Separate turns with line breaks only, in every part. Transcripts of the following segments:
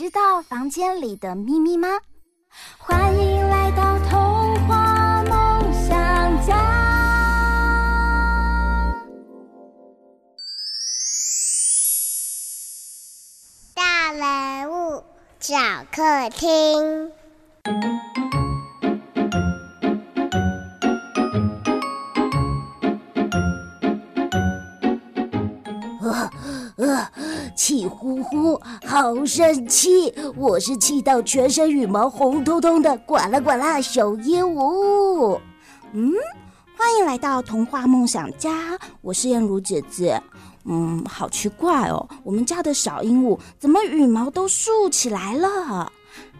知道房间里的秘密吗？欢迎来到童话梦想家。
大人物小客
厅。好生气！我是气到全身羽毛红彤彤的，管啦管啦小鹦鹉。
嗯，欢迎来到童话梦想家，我是燕如姐姐。嗯，好奇怪哦，我们家的小鹦鹉怎么羽毛都竖起来了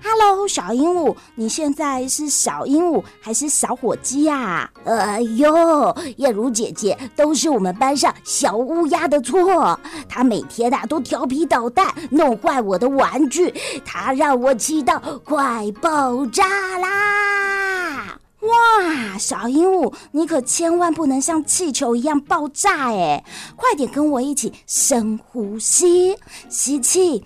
？Hello，小鹦鹉，你现在是小鹦鹉还是小火鸡呀？
哎呦，燕如姐姐，都是我们班上小乌鸦的错。它每天啊都调皮捣蛋，弄坏我的玩具，它让我气到快爆炸啦！
哇，小鹦鹉，你可千万不能像气球一样爆炸哎！快点跟我一起深呼吸，吸气，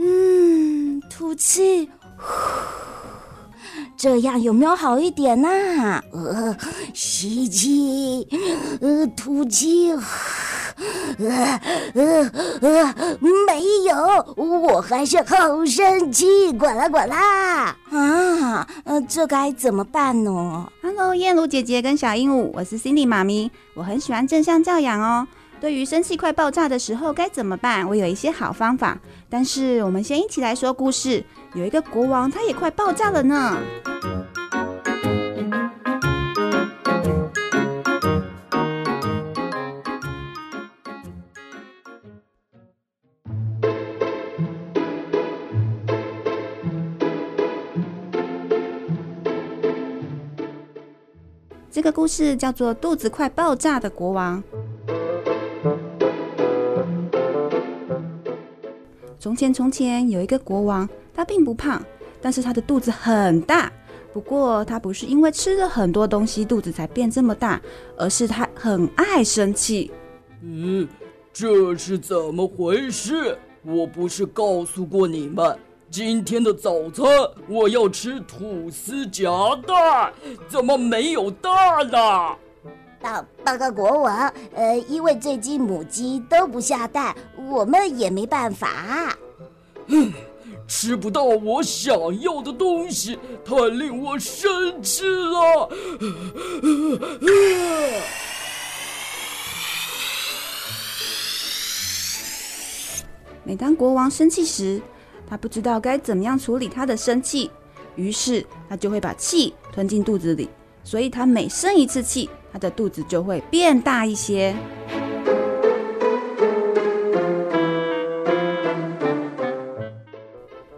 嗯，吐气。这样有没有好一点呐？
呃，吸气，呃，吐气，呃，呃，呃，没有，我还是好生气，呱啦呱啦
啊！呃，这该怎么办呢
？Hello，燕如姐姐跟小鹦鹉，我是 Cindy 妈咪，我很喜欢正向教养哦。对于生气快爆炸的时候该怎么办？我有一些好方法。但是我们先一起来说故事。有一个国王，他也快爆炸了呢。这个故事叫做《肚子快爆炸的国王》。从前，从前有一个国王，他并不胖，但是他的肚子很大。不过，他不是因为吃了很多东西肚子才变这么大，而是他很爱生气。
嗯，这是怎么回事？我不是告诉过你们，今天的早餐我要吃吐司夹蛋，怎么没有蛋了？
报报告国王，呃，因为最近母鸡都不下蛋，我们也没办法。
嗯，吃不到我想要的东西，太令我生气了。
每当国王生气时，他不知道该怎么样处理他的生气，于是他就会把气吞进肚子里。所以他每生一次气，他的肚子就会变大一些。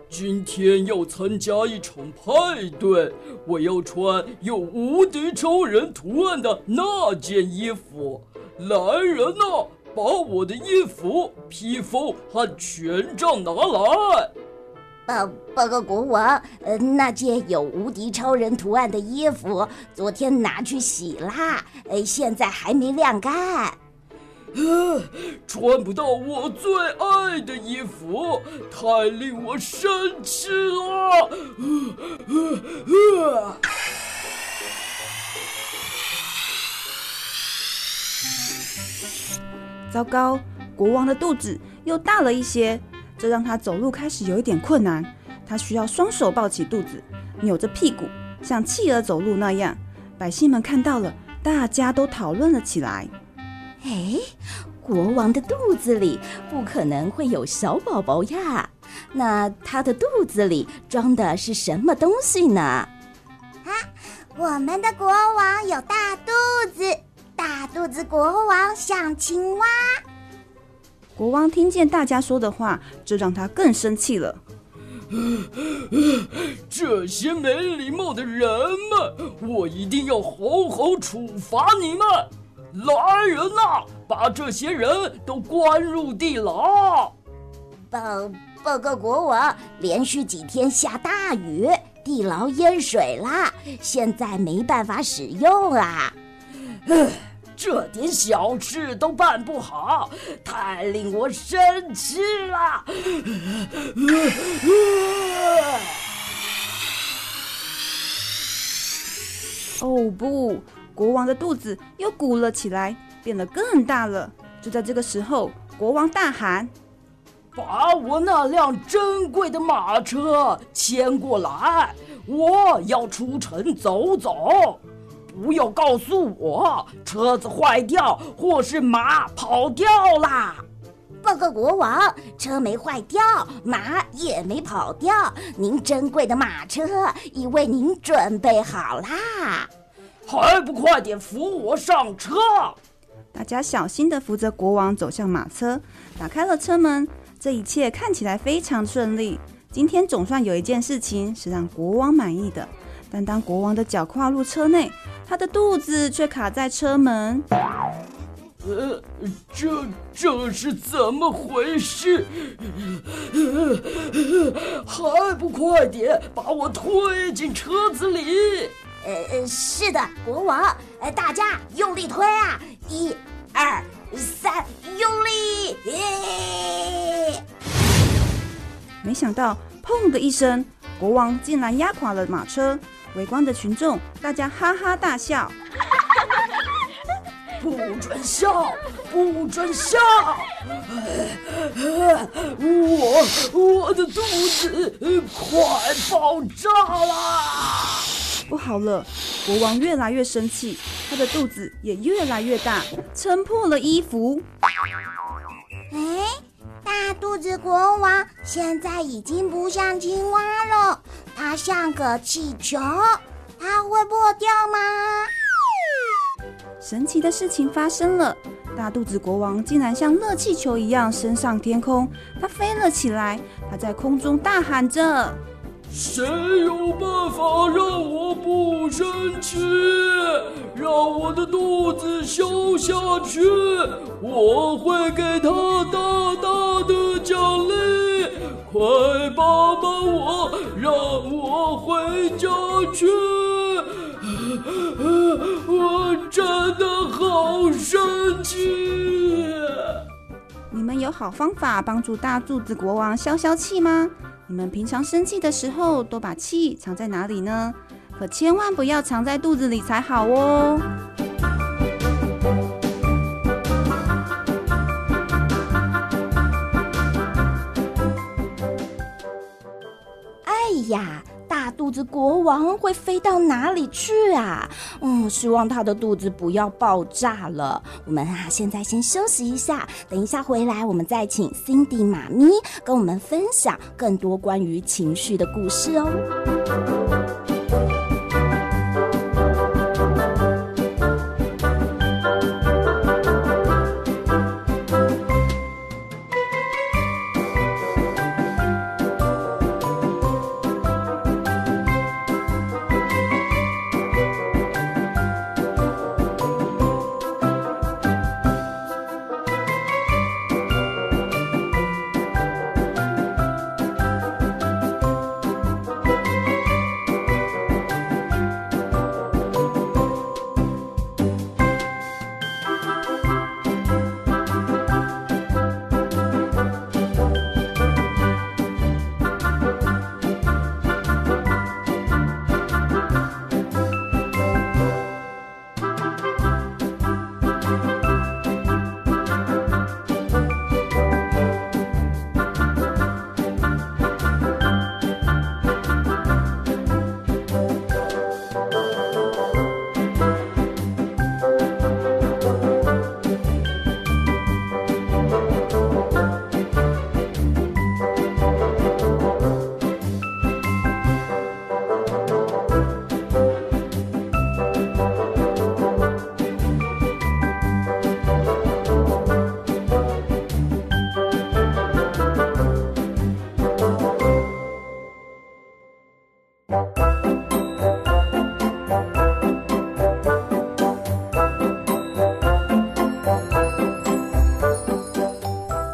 今天要参加一场派对，我要穿有无敌超人图案的那件衣服。来人呐，把我的衣服、披风和权杖拿来。
报报告国王，呃，那件有无敌超人图案的衣服，昨天拿去洗啦，呃，现在还没晾干。
呃，穿不到我最爱的衣服，太令我生气了。呃呃呃，
糟糕，国王的肚子又大了一些。这让他走路开始有一点困难，他需要双手抱起肚子，扭着屁股，像企鹅走路那样。百姓们看到了，大家都讨论了起来。
哎，国王的肚子里不可能会有小宝宝呀，那他的肚子里装的是什么东西呢？
啊，我们的国王有大肚子，大大肚子国王像青蛙。
国王听见大家说的话，这让他更生气了。
这些没礼貌的人们，我一定要好好处罚你们！来人呐，把这些人都关入地牢！
报报告国王，连续几天下大雨，地牢淹水啦，现在没办法使用啊。
这点小事都办不好，太令我生气了！
哦不，国王的肚子又鼓了起来，变得更大了。就在这个时候，国王大喊：“
把我那辆珍贵的马车牵过来，我要出城走走。”不要告诉我车子坏掉或是马跑掉啦！
报告国王，车没坏掉，马也没跑掉，您珍贵的马车已为您准备好啦！
还不快点扶我上车！
大家小心地扶着国王走向马车，打开了车门。这一切看起来非常顺利。今天总算有一件事情是让国王满意的。但当国王的脚跨入车内，他的肚子却卡在车门。
呃，这这是怎么回事？还不快点把我推进车子里！
呃呃，是的，国王，呃，大家用力推啊！一、二、三，用力！耶！
没想到，砰的一声，国王竟然压垮了马车。围观的群众，大家哈哈大笑。
不准笑，不准笑！我我的肚子快爆炸了！
不好了，国王越来越生气，他的肚子也越来越大，撑破了衣服。
哎，大肚子国王现在已经不像青蛙了。它像个气球，它会破掉吗？
神奇的事情发生了，大肚子国王竟然像热气球一样升上天空，它飞了起来，它在空中大喊着：“
谁有办法让我不下去？我会给他大大的奖励。”快帮帮我，让我回家去！我真的好生气。
你们有好方法帮助大柱子国王消消气吗？你们平常生气的时候都把气藏在哪里呢？可千万不要藏在肚子里才好哦。
子国王会飞到哪里去啊？嗯，希望他的肚子不要爆炸了。我们啊，现在先休息一下，等一下回来，我们再请 Cindy 妈咪跟我们分享更多关于情绪的故事哦。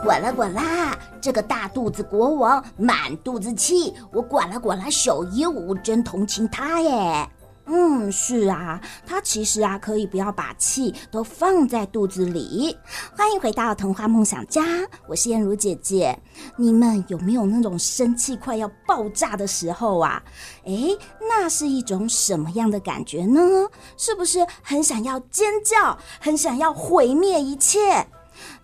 管啦管啦！这个大肚子国王满肚子气，我管啦管啦！小鹦鹉真同情他耶。
嗯，是啊，他其实啊可以不要把气都放在肚子里。欢迎回到童话梦想家，我是燕如姐姐。你们有没有那种生气快要爆炸的时候啊？诶，那是一种什么样的感觉呢？是不是很想要尖叫，很想要毁灭一切？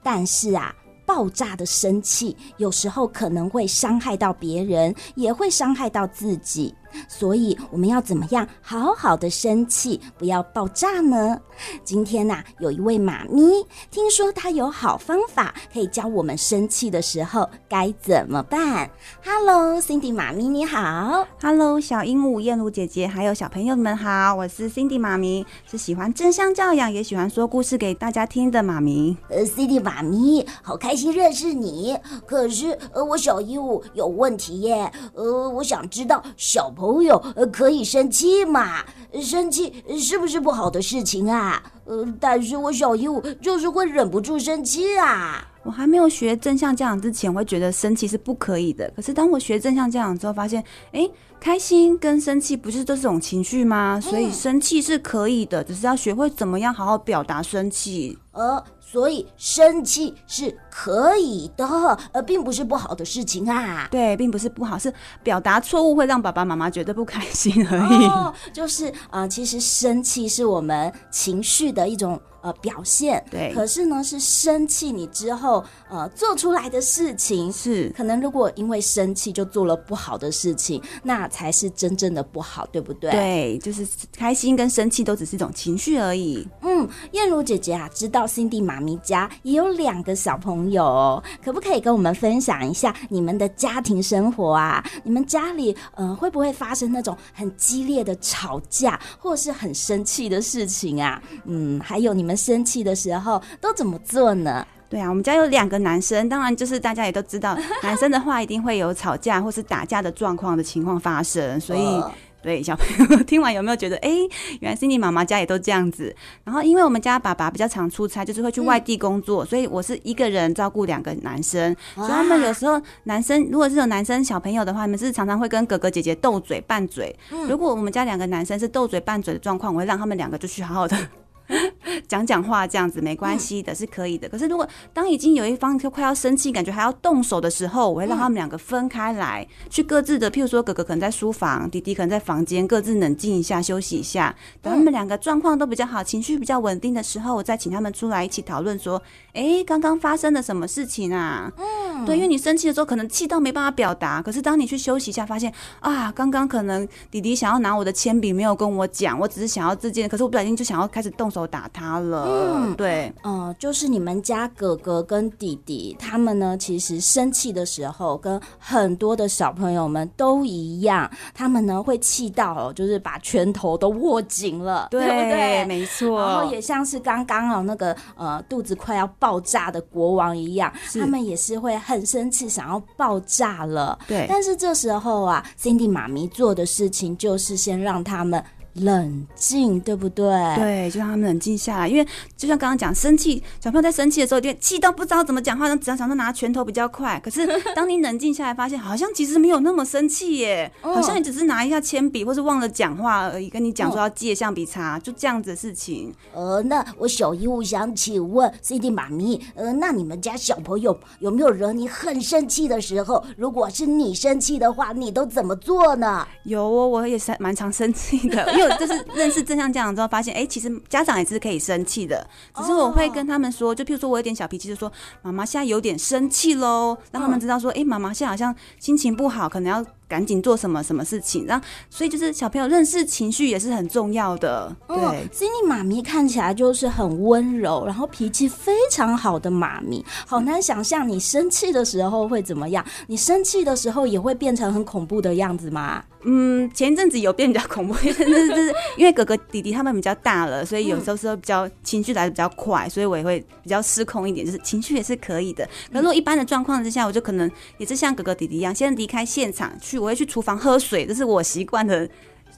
但是啊。爆炸的生气，有时候可能会伤害到别人，也会伤害到自己。所以我们要怎么样好好的生气，不要爆炸呢？今天呐、啊，有一位妈咪，听说她有好方法，可以教我们生气的时候该怎么办。Hello，Cindy 妈咪你好。
Hello，小鹦鹉燕如姐姐，还有小朋友们好，我是 Cindy 妈咪，是喜欢正向教养，也喜欢说故事给大家听的妈咪。
呃，Cindy 妈咪，好开心认识你。可是，呃，我小鹦鹉有问题耶。呃，我想知道小朋友呃可以生气嘛？生气是不是不好的事情啊？呃，但是我小鹦鹉就是会忍不住生气啊。
我还没有学正向教养之前，我会觉得生气是不可以的。可是当我学正向教养之后，发现，哎，开心跟生气不是都是这种情绪吗？所以生气是可以的，只是要学会怎么样好好表达生气。
呃，所以生气是可以的，呃，并不是不好的事情啊。
对，并不是不好，是表达错误会让爸爸妈妈觉得不开心而已。
哦，就是呃，其实生气是我们情绪的一种。呃，表现
对，
可是呢，是生气你之后呃做出来的事情
是
可能，如果因为生气就做了不好的事情，那才是真正的不好，对不对？
对，就是开心跟生气都只是一种情绪而已。
嗯，燕如姐姐啊，知道 Cindy 妈咪家也有两个小朋友哦，可不可以跟我们分享一下你们的家庭生活啊？你们家里呃会不会发生那种很激烈的吵架，或是很生气的事情啊？嗯，还有你们。生气的时候都怎么做呢？
对啊，我们家有两个男生，当然就是大家也都知道，男生的话一定会有吵架或是打架的状况的情况发生，所以。对，小朋友听完有没有觉得，哎，原来 Cindy 妈妈家也都这样子。然后，因为我们家爸爸比较常出差，就是会去外地工作，嗯、所以我是一个人照顾两个男生。所以他们有时候男生如果是有男生小朋友的话，你们是常常会跟哥哥姐姐斗嘴拌嘴。如果我们家两个男生是斗嘴拌嘴的状况，我会让他们两个就去好好的。讲讲话这样子没关系的，是可以的。可是如果当已经有一方就快要生气，感觉还要动手的时候，我会让他们两个分开来，去各自的，譬如说哥哥可能在书房，弟弟可能在房间，各自冷静一下，休息一下。等他们两个状况都比较好，情绪比较稳定的时候，我再请他们出来一起讨论说，哎，刚刚发生了什么事情啊？嗯，对，因为你生气的时候可能气到没办法表达，可是当你去休息一下，发现啊，刚刚可能弟弟想要拿我的铅笔没有跟我讲，我只是想要自荐，可是我不小心就想要开始动手打他了。
嗯，
对，
嗯、呃，就是你们家哥哥跟弟弟他们呢，其实生气的时候跟很多的小朋友们都一样，他们呢会气到就是把拳头都握紧了，
对，
对不对？
没错。
然后也像是刚刚哦那个呃肚子快要爆炸的国王一样，他们也是会很生气，想要爆炸了。
对，
但是这时候啊，Cindy 妈咪做的事情就是先让他们。冷静，对不对？
对，就让他们冷静下来。因为就像刚刚讲，生气，小朋友在生气的时候，就气到不知道怎么讲话，只要想说拿拳头比较快。可是当你冷静下来，发现好像其实没有那么生气耶，好像你只是拿一下铅笔，或是忘了讲话而已，跟你讲说要借橡皮擦，就这样子的事情。
呃，那我小姨，我想请问 Cindy 妈咪，呃，那你们家小朋友有没有惹你很生气的时候？如果是你生气的话，你都怎么做呢？
有哦，我也是蛮常生气的，就是认识正向家长之后，发现哎、欸，其实家长也是可以生气的，只是我会跟他们说，就譬如说我有点小脾气，就说妈妈现在有点生气喽，让他们知道说，哎、欸，妈妈现在好像心情不好，可能要。赶紧做什么什么事情，然后所以就是小朋友认识情绪也是很重要的。对
，Cindy 妈咪看起来就是很温柔，然后脾气非常好的妈咪。好难想象你生气的时候会怎么样？你生气的时候也会变成很恐怖的样子吗？
嗯，前一阵子有变比较恐怖，就是就是因为哥哥弟弟他们比较大了，所以有时候是比较情绪来的比较快，所以我也会比较失控一点，就是情绪也是可以的。可是如果一般的状况之下，我就可能也是像哥哥弟弟一样，先离开现场去。我会去厨房喝水，这是我习惯的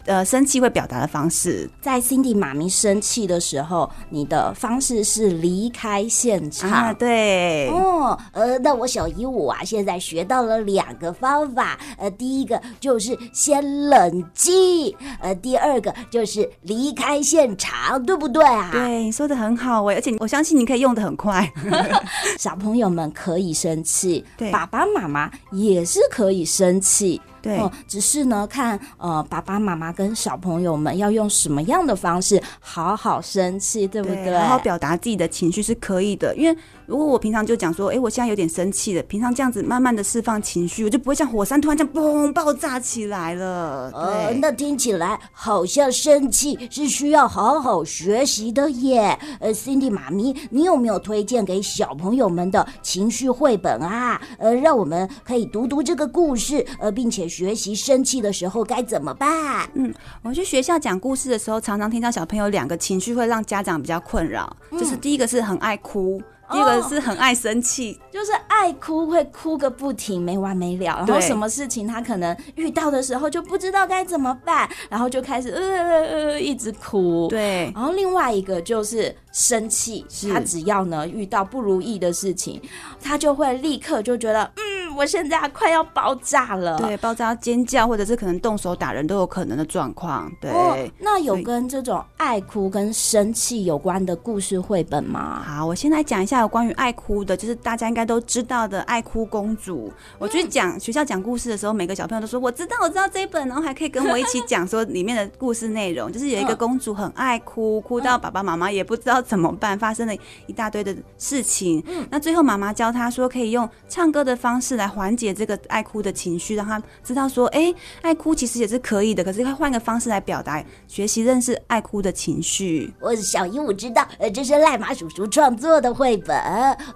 呃生气会表达的方式。
在 Cindy 妈咪生气的时候，你的方式是离开现场。
啊，对。
哦，呃，那我小姨我啊，现在学到了两个方法。呃，第一个就是先冷静，呃，第二个就是离开现场，对不对啊？
对，你说的很好哎，而且我相信你可以用的很快。
小朋友们可以生气，
对，
爸爸妈妈也是可以生气。
对、
哦，只是呢，看呃，爸爸妈妈跟小朋友们要用什么样的方式好好生气，对不对？
对，好好表达自己的情绪是可以的。因为如果我平常就讲说，哎，我现在有点生气了，平常这样子慢慢的释放情绪，我就不会像火山突然这样嘣爆炸起来了。
呃，那听起来好像生气是需要好好学习的耶。呃，Cindy 妈咪，你有没有推荐给小朋友们的情绪绘本啊？呃，让我们可以读读这个故事，呃，并且。学习生气的时候该怎么办？
嗯，我去学校讲故事的时候，常常听到小朋友两个情绪会让家长比较困扰，嗯、就是第一个是很爱哭。第二个是很爱生气，
哦，就是爱哭，会哭个不停，没完没了。然后什么事情他可能遇到的时候就不知道该怎么办，然后就开始呃呃一直哭。
对。
然后另外一个就是生气，他只要呢遇到不如意的事情，他就会立刻就觉得，嗯，我现在快要爆炸了。
对，爆炸尖叫，或者是可能动手打人都有可能的状况。对。
哦，那有跟这种爱哭跟生气有关的故事绘本吗？
好，我先来讲一下。有关于爱哭的，就是大家应该都知道的《爱哭公主》。我去讲学校讲故事的时候，每个小朋友都说我知道，我知道这一本，然后还可以跟我一起讲说里面的故事内容。就是有一个公主很爱哭，哭到爸爸妈妈也不知道怎么办，发生了一大堆的事情。嗯那最后妈妈教她说，可以用唱歌的方式来缓解这个爱哭的情绪，让他知道说，哎，爱哭其实也是可以的，可是要换个方式来表达，学习认识爱哭的情绪。
我小鹦鹉知道，呃，这是赖马叔叔创作的绘。本，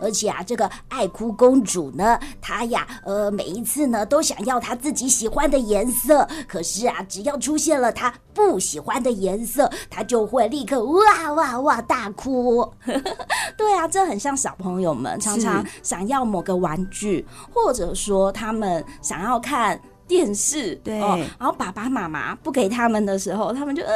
而且啊，这个爱哭公主呢，她呀，呃，每一次呢都想要他自己喜欢的颜色，可是啊，只要出现了他不喜欢的颜色，他就会立刻哇哇哇大哭。
对啊，这很像小朋友们常常想要某个玩具，或者说他们想要看。电视
对、
哦，然后爸爸妈妈不给他们的时候，他们就呃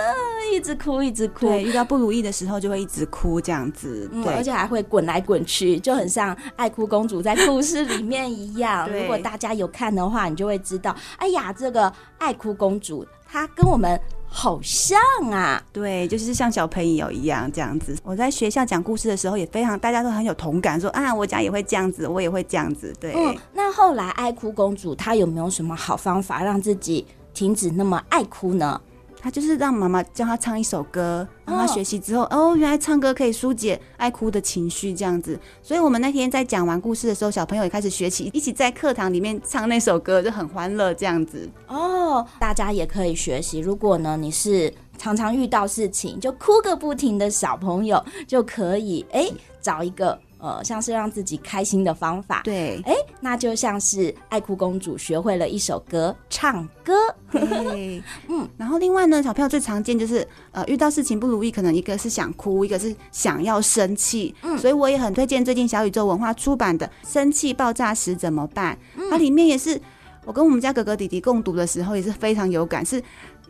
一直哭一直哭，
对，遇到不如意的时候就会一直哭这样子，对，
嗯、而且还会滚来滚去，就很像爱哭公主在故事里面一样。如果大家有看的话，你就会知道，哎呀，这个爱哭公主她跟我们。好像啊，
对，就是像小朋友一样这样子。我在学校讲故事的时候，也非常大家都很有同感，说啊，我家也会这样子，我也会这样子。
对，那后来爱哭公主她有没有什么好方法让自己停止那么爱哭呢？
他就是让妈妈教他唱一首歌，让他学习之后，哦，原来唱歌可以疏解爱哭的情绪，这样子。所以我们那天在讲完故事的时候，小朋友也开始学习，一起在课堂里面唱那首歌，就很欢乐，这样子。
哦，大家也可以学习。如果呢，你是常常遇到事情就哭个不停的小朋友，就可以哎找一个。呃，像是让自己开心的方法，
对，
哎，那就像是爱哭公主学会了一首歌，唱歌。
对，嗯，然后另外呢，小朋友最常见就是，呃，遇到事情不如意，可能一个是想哭，一个是想要生气。嗯，所以我也很推荐最近小宇宙文化出版的《生气爆炸时怎么办》，它里面也是我跟我们家哥哥弟弟共读的时候也是非常有感，是。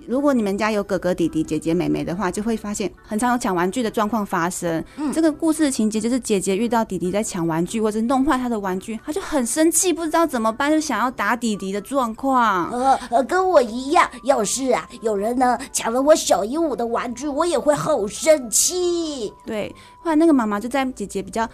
如果你们家有哥哥、弟弟、姐姐、妹妹的话，就会发现很常有抢玩具的状况发生。嗯，这个故事的情节就是姐姐遇到弟弟在抢玩具，或者弄坏他的玩具，他就很生气，不知道怎么办，就想要打弟弟的状况。
呃呃，跟我一样，要是啊有人呢抢了我小鹦鹉的玩具，我也会好生气。
对，后来那个妈妈就在姐姐比较。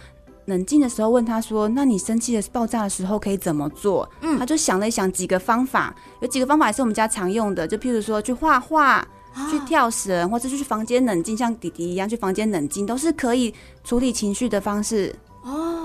冷静的时候问他说：“那你生气的爆炸的时候可以怎么做？”嗯，他就想了一想几个方法，有几个方法也是我们家常用的，就譬如说去画画、啊、去跳绳，或者是去房间冷静，像弟弟一样去房间冷静，都是可以处理情绪的方式。
哦，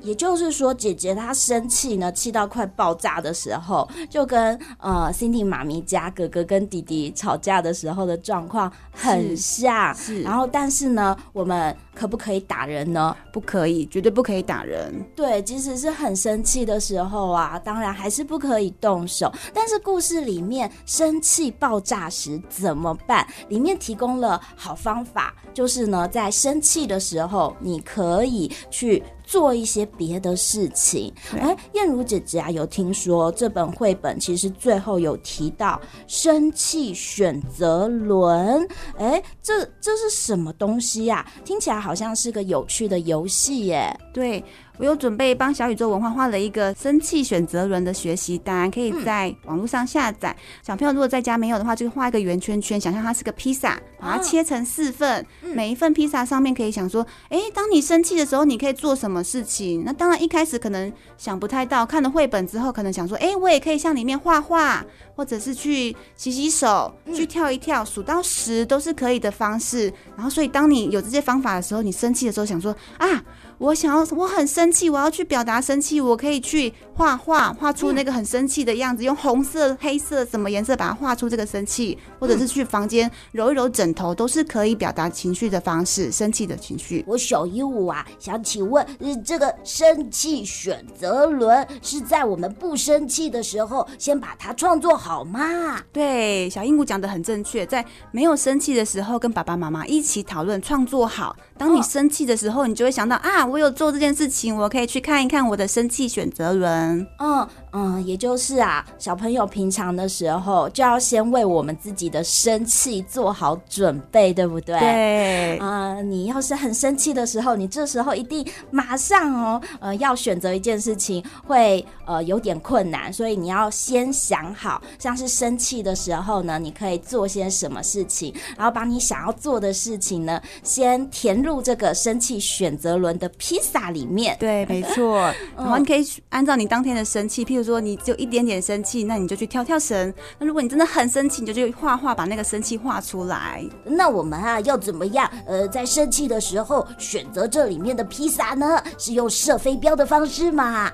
也就是说，姐姐她生气呢，气到快爆炸的时候，就跟呃，Cindy 妈咪家哥哥跟弟弟吵架的时候的状况很像。是，是，然后但是呢，我们可不可以打人呢？
不可以，绝对不可以打人。
对，即使是很生气的时候啊，当然还是不可以动手。但是故事里面生气爆炸时怎么办？里面提供了好方法，就是呢，在生气的时候，你可以去。做一些别的事情。哎，燕如姐姐啊，有听说这本绘本其实最后有提到生气选择轮。哎，这这是什么东西呀？啊？听起来好像是个有趣的游戏耶。
对。我有准备帮小宇宙文化画了一个生气选择轮的学习单，可以在网络上下载。小朋友如果在家没有的话，就画一个圆圈圈，想象它是个披萨，把它切成四份。每一份披萨上面可以想说，哎，当你生气的时候，你可以做什么事情？那当然一开始可能想不太到，看了绘本之后，可能想说，哎，我也可以像里面画画，或者是去洗洗手，去跳一跳，数到十都是可以的方式。然后，所以当你有这些方法的时候，你生气的时候想说，啊。我想要，我很生气，我要去表达生气，我可以去画画，画出那个很生气的样子，用红色、黑色什么颜色把它画出这个生气，或者是去房间揉一揉枕头，都是可以表达情绪的方式，生气的情绪。
我小鹦鹉啊，想请问，这个生气选择轮是在我们不生气的时候先把它创作好吗？
对，小鹦鹉讲的很正确，在没有生气的时候，跟爸爸妈妈一起讨论创作好。当你生气的时候，你就会想到啊。我有做这件事情，我可以去看一看我的生气选择轮。
嗯嗯，也就是啊，小朋友平常的时候就要先为我们自己的生气做好准备，对不对？
对。
啊、呃，你要是很生气的时候，你这时候一定马上哦，呃，要选择一件事情会呃有点困难，所以你要先想好，像是生气的时候呢，你可以做些什么事情，然后把你想要做的事情呢，先填入这个生气选择轮的。披萨里面，
对，没错。然后你可以按照你当天的生气，譬如说你只有一点点生气，那你就去跳跳绳。那如果你真的很生气，你就去画画，把那个生气画出来。
那我们啊要怎么样？呃，在生气的时候选择这里面的披萨呢？是用射飞镖的方式吗？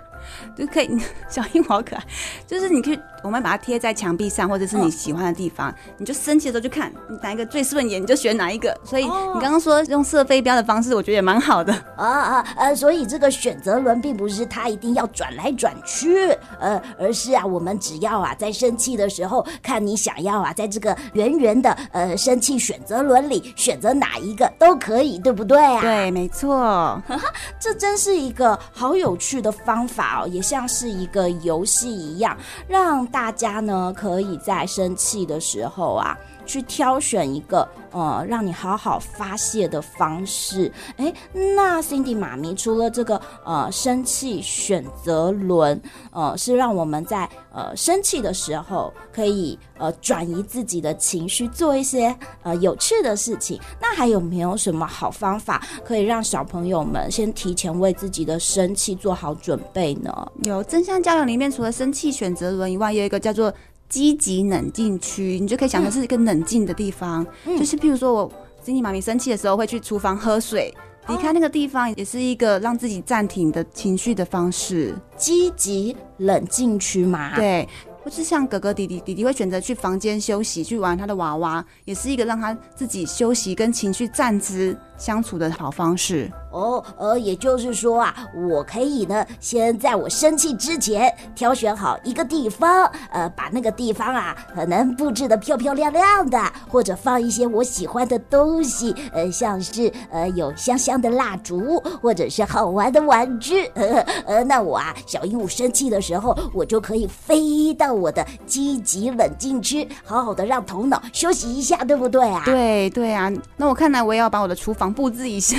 就可以，小鹦鹉好可爱。就是你可以，我们把它贴在墙壁上，或者是你喜欢的地方。你就生气的时候就看，你哪一个最顺眼，你就选哪一个。所以你刚刚说用射飞镖的方式，我觉得也蛮好的。
啊啊呃，所以这个选择轮并不是它一定要转来转去，呃，而是啊，我们只要啊在生气的时候，看你想要啊在这个圆圆的呃生气选择轮里选择哪一个都可以，对不对啊？
对，没错。
这真是一个好有趣的方法哦。也像是一个游戏一样，让大家呢可以在生气的时候啊，去挑选一个呃，让你好好发泄的方式。哎，那 Cindy 妈咪除了这个呃生气选择轮，呃，是让我们在呃生气的时候可以呃转移自己的情绪，做一些呃有趣的事情。那还有没有什么好方法可以让小朋友们先提前为自己的生气做好准备呢？
有正向教养里面，除了生气选择轮以外，有一个叫做。积极冷静区，你就可以想它是一个冷静的地方，嗯、就是譬如说我 Cindy 妈咪生气的时候会去厨房喝水，离开那个地方也是一个让自己暂停的情绪的方式。
积极冷静区嘛，
对。或是像哥哥弟弟，弟弟会选择去房间休息，去玩他的娃娃，也是一个让他自己休息跟情绪暂时相处的好方式。
哦，呃，也就是说啊，我可以呢，先在我生气之前挑选好一个地方，呃，把那个地方啊，可能布置的漂漂亮亮的，或者放一些我喜欢的东西，呃，像是呃有香香的蜡烛，或者是好玩的玩具。呃，呃，那我啊，小鹦鹉生气的时候，我就可以飞到我的积极冷静区，好好的让头脑休息一下，对不对啊？
对对啊，那我看来我也要把我的厨房布置一下。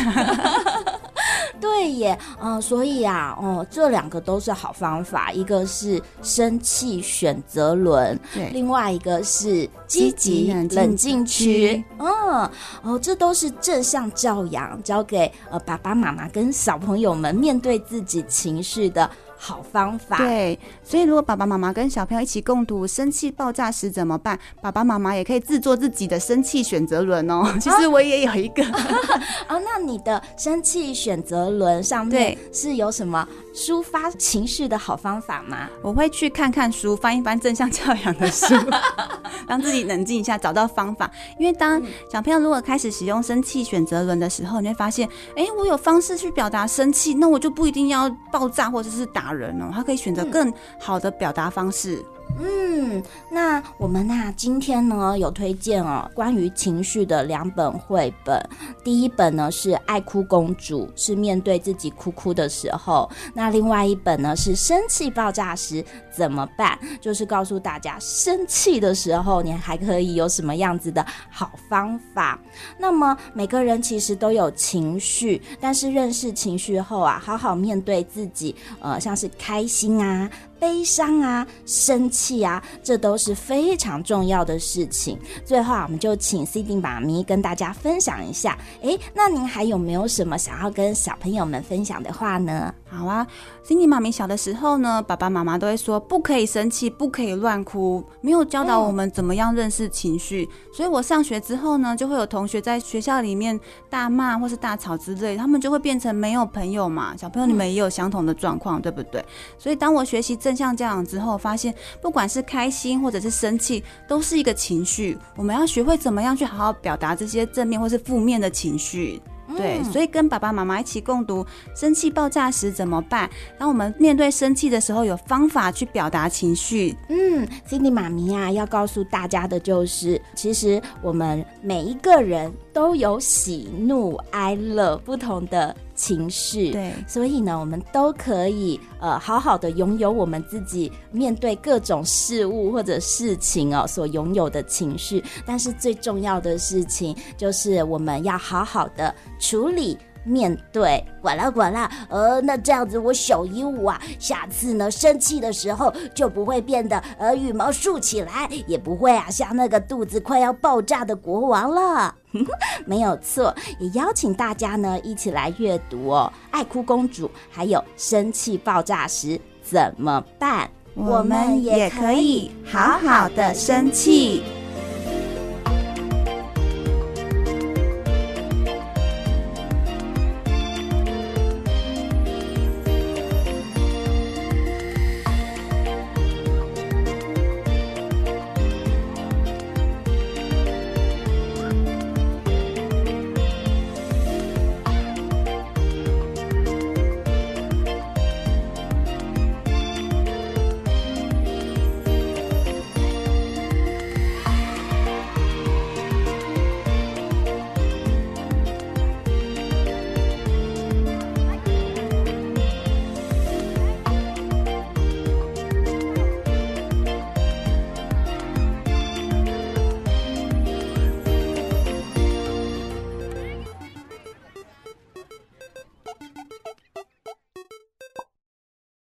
对耶，嗯、呃，所以啊，哦、呃，这两个都是好方法，一个是生气选择轮，对，另外一个是积极冷静区，嗯，哦，这都是正向教养，教给呃爸爸妈妈跟小朋友们面对自己情绪的。好方法。
对，所以如果爸爸妈妈跟小朋友一起共读《生气爆炸时怎么办》，爸爸妈妈也可以制作自己的生气选择轮哦。其实我也有一个。
哦，那你的生气选择轮上面是有什么抒发情绪的好方法吗？
我会去看看书，翻一翻正向教养的书，让自己冷静一下，找到方法。因为当小朋友如果开始使用生气选择轮的时候，你会发现，哎，我有方式去表达生气，那我就不一定要爆炸或者是打人哦，他可以选择更好的表达方式。
嗯，那我们呐、啊，今天呢有推荐哦，关于情绪的两本绘本。第一本呢是《爱哭公主》，是面对自己哭哭的时候；那另外一本呢是《生气爆炸时怎么办》，就是告诉大家生气的时候你还可以有什么样子的好方法。那么每个人其实都有情绪，但是认识情绪后啊，好好面对自己，呃，像是开心啊。悲伤啊，生气啊，这都是非常重要的事情。最后啊，我们就请 C D 妈咪跟大家分享一下。诶，那您还有没有什么想要跟小朋友们分享的话呢？
好啊，Cindy 妈咪小的时候呢，爸爸妈妈都会说不可以生气，不可以乱哭，没有教导我们怎么样认识情绪。所以我上学之后呢，就会有同学在学校里面大骂或是大吵之类，他们就会变成没有朋友嘛。小朋友你们也有相同的状况，对不对？所以当我学习正正向教养之后，发现不管是开心或者是生气，都是一个情绪。我们要学会怎么样去好好表达这些正面或是负面的情绪。对，所以跟爸爸妈妈一起共读，生气爆炸时怎么办？当我们面对生气的时候，有方法去表达情绪。
嗯，Cindy 妈咪啊，要告诉大家的就是，其实我们每一个人都有喜怒哀乐不同的情绪。
对，
所以呢，我们都可以呃好好的拥有我们自己面对各种事物或者事情哦所拥有的情绪。但是最重要的事情就是我们要好好的。处理面对，管啦管啦，呃，那这样子我小鹦鹉啊，下次呢生气的时候就不会变得呃羽毛竖起来，也不会啊像那个肚子快要爆炸的国王了。没有错，也邀请大家呢一起来阅读哦，《爱哭公主》还有《生气爆炸时怎么办》，
我们也可以好好的生气。